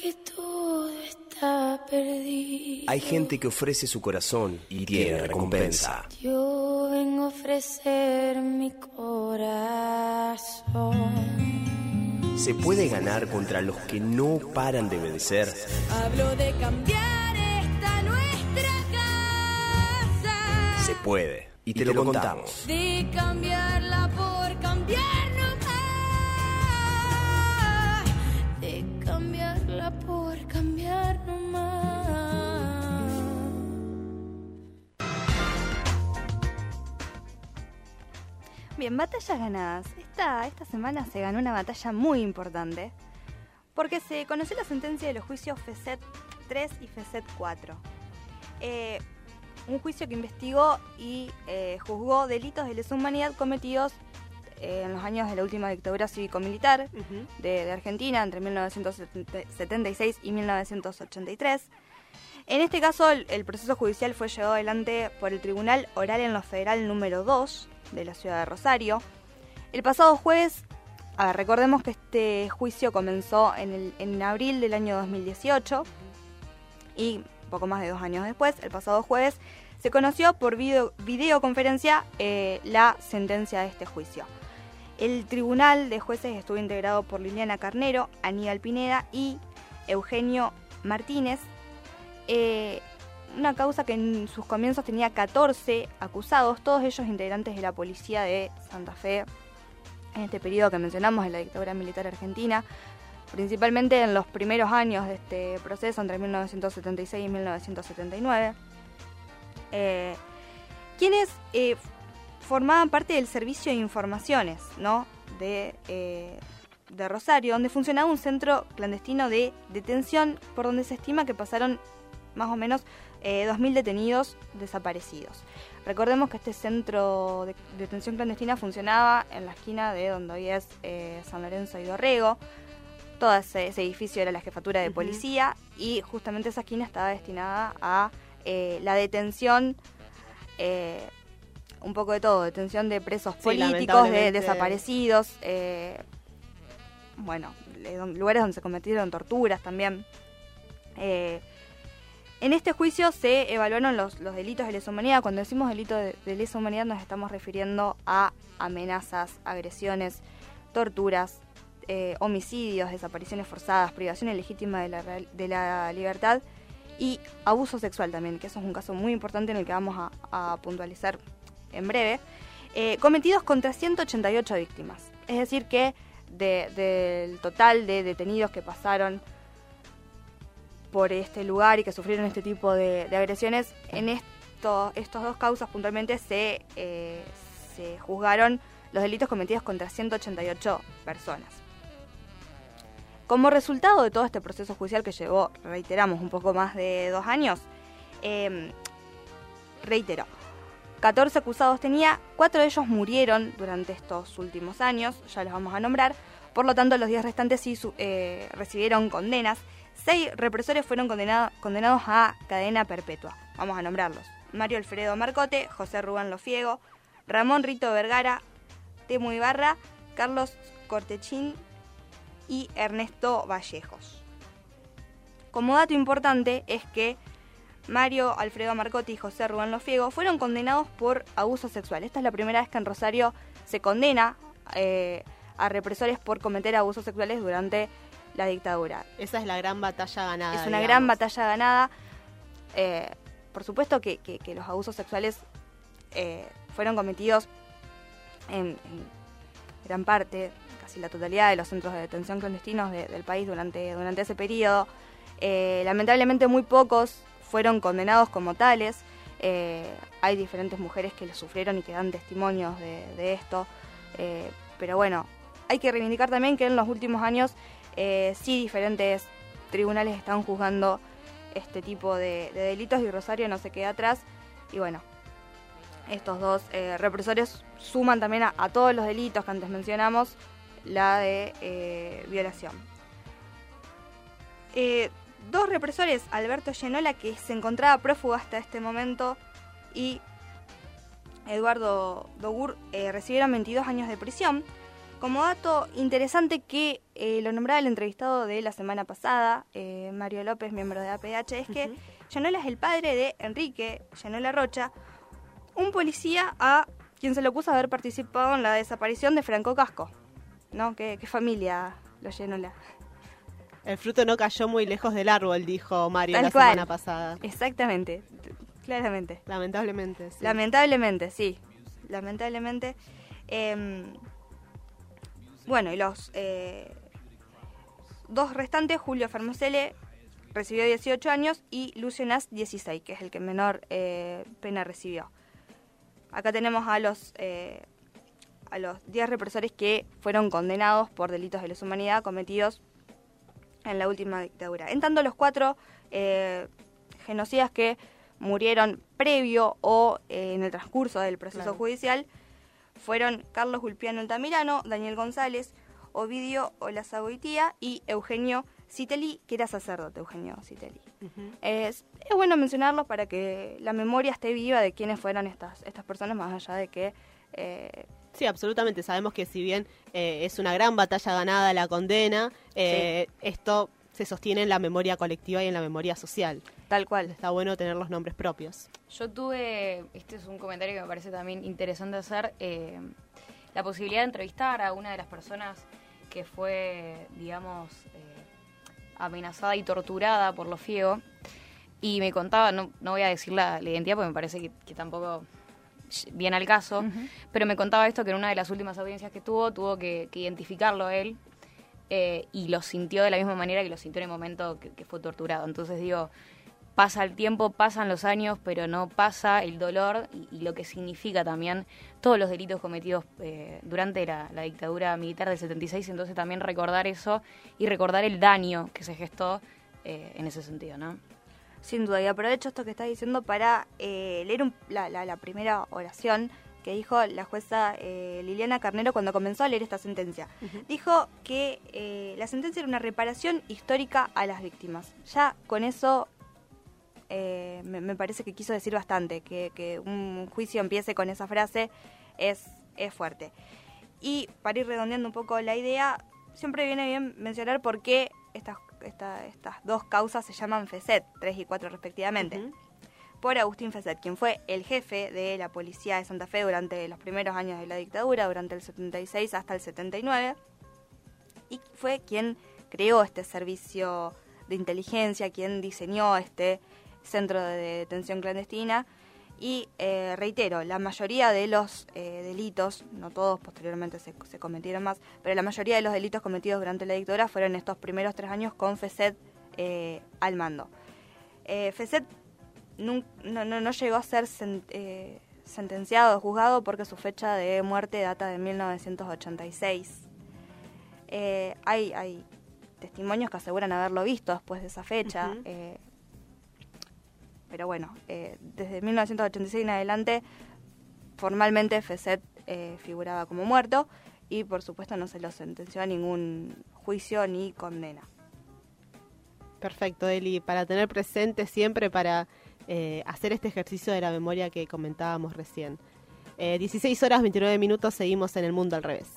que todo está perdido. Hay gente que ofrece su corazón y tiene recompensa. Yo vengo a ofrecer mi corazón. Se puede ganar contra los que no paran de obedecer. Hablo de cambiar esta nuestra casa. Se puede. Y te, lo, contamos. De cambiarla por cambiar por cambiar nomás. Bien, batallas ganadas. Esta, esta semana se ganó una batalla muy importante porque se conoció la sentencia de los juicios FESET 3 y FESET 4. Eh, un juicio que investigó y eh, juzgó delitos de lesa humanidad cometidos eh, en los años de la última dictadura cívico-militar de, de Argentina, entre 1976 y 1983. En este caso, el, el proceso judicial fue llevado adelante por el Tribunal Oral en lo Federal número 2 de la ciudad de Rosario. El pasado jueves, a ver, recordemos que este juicio comenzó en, el- en abril del año 2018 y poco más de dos años después, el pasado jueves, se conoció por video- videoconferencia eh, la sentencia de este juicio. El tribunal de jueces estuvo integrado por Liliana Carnero, Aníbal Pineda y Eugenio Martínez. Eh, una causa que en sus comienzos tenía 14 acusados, todos ellos integrantes de la policía de Santa Fe, en este periodo que mencionamos de la dictadura militar argentina, principalmente en los primeros años de este proceso, entre 1976 y 1979, eh, quienes eh, formaban parte del servicio de informaciones ¿no? de, eh, de Rosario, donde funcionaba un centro clandestino de detención por donde se estima que pasaron más o menos eh, 2.000 detenidos desaparecidos. Recordemos que este centro de detención clandestina funcionaba en la esquina de donde hoy es eh, San Lorenzo y Dorrego. Todo ese, ese edificio era la jefatura de policía y justamente esa esquina estaba destinada a eh, la detención, un poco de todo, detención de presos Sí, políticos, de desaparecidos, eh, bueno, lugares donde se cometieron torturas también. Eh, en este juicio se evaluaron los, los delitos de lesa humanidad. Cuando decimos delito de, de lesa humanidad nos estamos refiriendo a amenazas, agresiones, torturas, eh, homicidios, desapariciones forzadas, privación ilegítima de la, de la libertad y abuso sexual también, que eso es un caso muy importante en el que vamos a, a puntualizar en breve, eh, cometidos contra 188 víctimas. Es decir, que de- del total de detenidos que pasaron por este lugar y que sufrieron este tipo de, agresiones, en esto, estos dos causas puntualmente se, eh, se juzgaron los delitos cometidos contra 188 personas. Como resultado de todo este proceso judicial que llevó, reiteramos, un poco más de dos años, eh, reitero, 14 acusados tenía, cuatro de ellos murieron durante estos últimos años, ya los vamos a nombrar, por lo tanto los 10 restantes sí eh, recibieron condenas, seis represores fueron condenado- condenados a cadena perpetua, vamos a nombrarlos, Mario Alfredo Marcote, José Rubén Lofiego, Ramón Rito Vergara, Temo Ibarra, Carlos Cortechín y Ernesto Vallejos. Como dato importante es que Mario Alfredo Marcotti y José Rubén Lofiego fueron condenados por abuso sexual. Esta es la primera vez que en Rosario se condena eh, a represores por cometer abusos sexuales durante la dictadura. Esa es la gran batalla ganada. Es una digamos. gran batalla ganada. Eh, por supuesto que, que- que los abusos sexuales eh, fueron cometidos en, en gran parte, casi la totalidad de los centros de detención clandestinos de- del país durante, durante ese periodo. Lamentablemente muy pocos fueron condenados como tales. Eh, hay diferentes mujeres que lo sufrieron y que dan testimonios de, esto. Eh, pero bueno, hay que reivindicar también que en los últimos años eh, sí diferentes tribunales están juzgando este tipo de, de delitos y Rosario no se queda atrás. Y bueno, estos dos represores suman también a, todos los delitos que antes mencionamos la de violación. Dos represores, Alberto Genola, que se encontraba prófugo hasta este momento, y Eduardo Dogur, eh, recibieron 22 años de prisión. Como dato interesante que eh, lo nombraba el entrevistado de la semana pasada, eh, Mario López, miembro de APH, es que Llanola es el padre de Enrique Llanola Rocha, un policía a quien se le acusa de haber participado en la desaparición de Franco Casco. ¿No? ¿Qué, qué familia lo Llanola? El fruto no cayó muy lejos del árbol, dijo Mario Tal la cual. semana pasada. Exactamente, claramente. Lamentablemente, sí. Lamentablemente, sí. Lamentablemente. Em, bueno, y los eh, dos restantes, Julio Fermosele recibió 18 años y Lucio Nas 16, que es el que menor eh, pena recibió. Acá tenemos a los, eh, a los 10 represores que fueron condenados por delitos de lesa humanidad cometidos en la última dictadura. En tanto, los cuatro eh, genocidas que murieron previo o eh, en el transcurso del proceso Claro. judicial fueron Carlos Gulpiano Altamirano, Daniel González, Ovidio Olazagoitía y Eugenio Citeli, que era sacerdote Eugenio. Es, es bueno mencionarlos para que la memoria esté viva de quiénes fueron estas, estas personas, más allá de que eh, Sí, absolutamente. Sabemos que si bien eh, es una gran batalla ganada la condena, eh, esto se sostiene en la memoria colectiva y en la memoria social. tal cual. Está bueno tener los nombres propios. Yo tuve, este es un comentario que me parece también interesante hacer, eh, la posibilidad de entrevistar a una de las personas que fue, digamos, amenazada y torturada por los FIEGO. Y me contaba, no, no voy a decir la, la identidad porque me parece que, que tampoco viene al caso, pero me contaba esto que en una de las últimas audiencias que tuvo, tuvo que, que identificarlo él eh, y lo sintió de la misma manera que lo sintió en el momento que, que fue torturado. Entonces digo, pasa el tiempo, pasan los años, pero no pasa el dolor y, y lo que significa también todos los delitos cometidos eh, durante la, la dictadura militar del 76. Entonces también recordar eso y recordar el daño que se gestó eh, en ese sentido, ¿no? Sin duda, y aprovecho esto que estás diciendo para eh, leer un- la, la- la primera oración que dijo la jueza eh, Liliana Carnero cuando comenzó a leer esta sentencia. Dijo que eh, la sentencia era una reparación histórica a las víctimas. Ya con eso me, me parece que quiso decir bastante, que, que un juicio empiece con esa frase es, es fuerte. Y para ir redondeando un poco la idea, siempre viene bien mencionar por qué estas, esta- estas dos causas se llaman FESET, 3 y 4 respectivamente. Por Agustín Feset, quien fue el jefe de la policía de Santa Fe durante los primeros años de la dictadura, durante el 76 hasta el 79, y fue quien creó este servicio de inteligencia, quien diseñó este centro de detención clandestina. Y eh, reitero, la mayoría de los eh, delitos, no todos, posteriormente se, se cometieron más, pero la mayoría de los delitos cometidos durante la dictadura fueron estos primeros tres años con FESET eh, al mando. Eh, no, no, no llegó a ser sen- eh, sentenciado o juzgado porque su fecha de muerte data de 1986. Eh, hay, hay testimonios que aseguran haberlo visto después de esa fecha. Eh, pero bueno, desde 1986 en adelante, formalmente FESET eh, figuraba como muerto y por supuesto no se lo sentenció a ningún juicio ni condena. Perfecto, Eli. Para tener presente siempre para eh, hacer este ejercicio de la memoria que comentábamos recién. Eh, 16 horas 29 minutos, seguimos en el mundo al revés.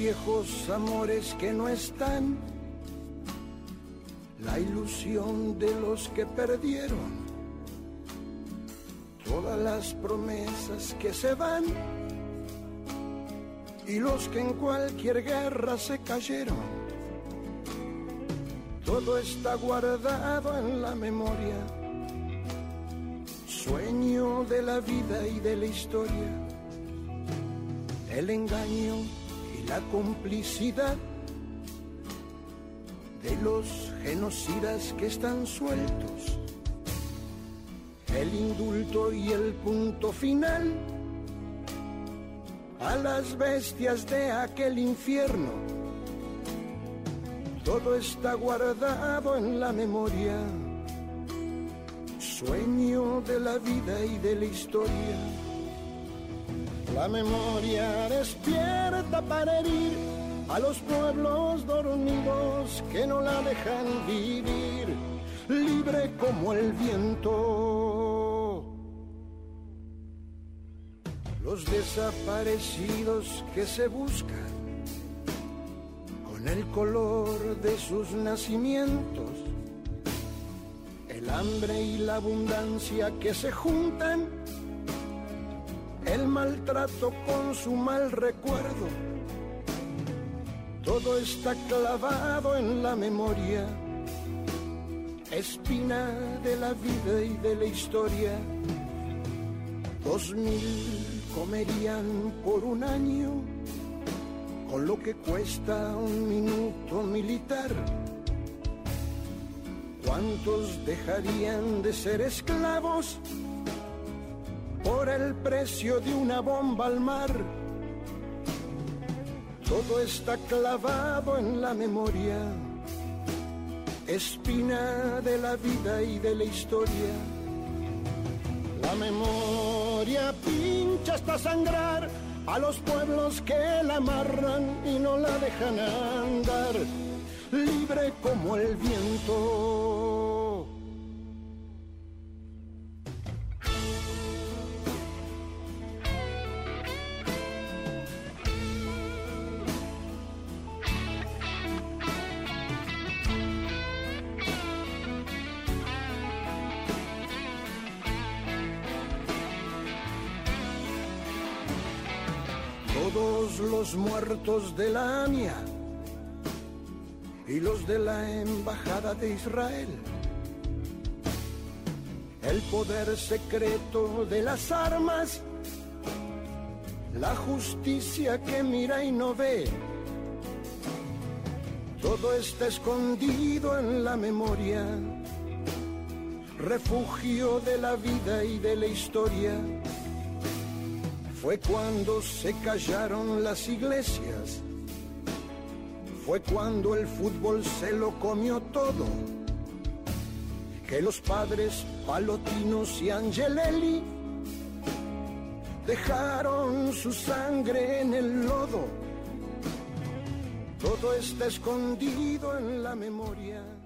Viejos amores que no están, la ilusión de los que perdieron, todas las promesas que se van y los que en cualquier guerra se cayeron. Todo está guardado en la memoria, sueño de la vida y de la historia el engaño y la complicidad de los genocidas que están sueltos, el indulto y el punto final a las bestias de aquel infierno. Todo está guardado en la memoria, sueño de la vida y de la historia La memoria despierta para herir a los pueblos dormidos que no la dejan vivir, libre como el viento. Los desaparecidos que se buscan con el color de sus nacimientos, el hambre y la abundancia que se juntan, el maltrato con su mal recuerdo todo está clavado en la memoria, espina de la vida y de la historia. Dos mil comerían por un año con lo que cuesta un minuto militar. ¿Cuántos dejarían de ser esclavos por el precio de una bomba al mar? todo está clavado en la memoria, espina de la vida y de la historia. La memoria pincha hasta sangrar a los pueblos que la amarran y no la dejan andar, libre como el viento. Los muertos de la AMIA y los de la Embajada de Israel. El poder secreto de las armas, la justicia que mira y no ve. Todo está escondido en la memoria, refugio de la vida y de la historia fue cuando se callaron las iglesias. Fue cuando el fútbol se lo comió todo. Que los padres Palotinos y Angelelli dejaron su sangre en el lodo. Todo está escondido en la memoria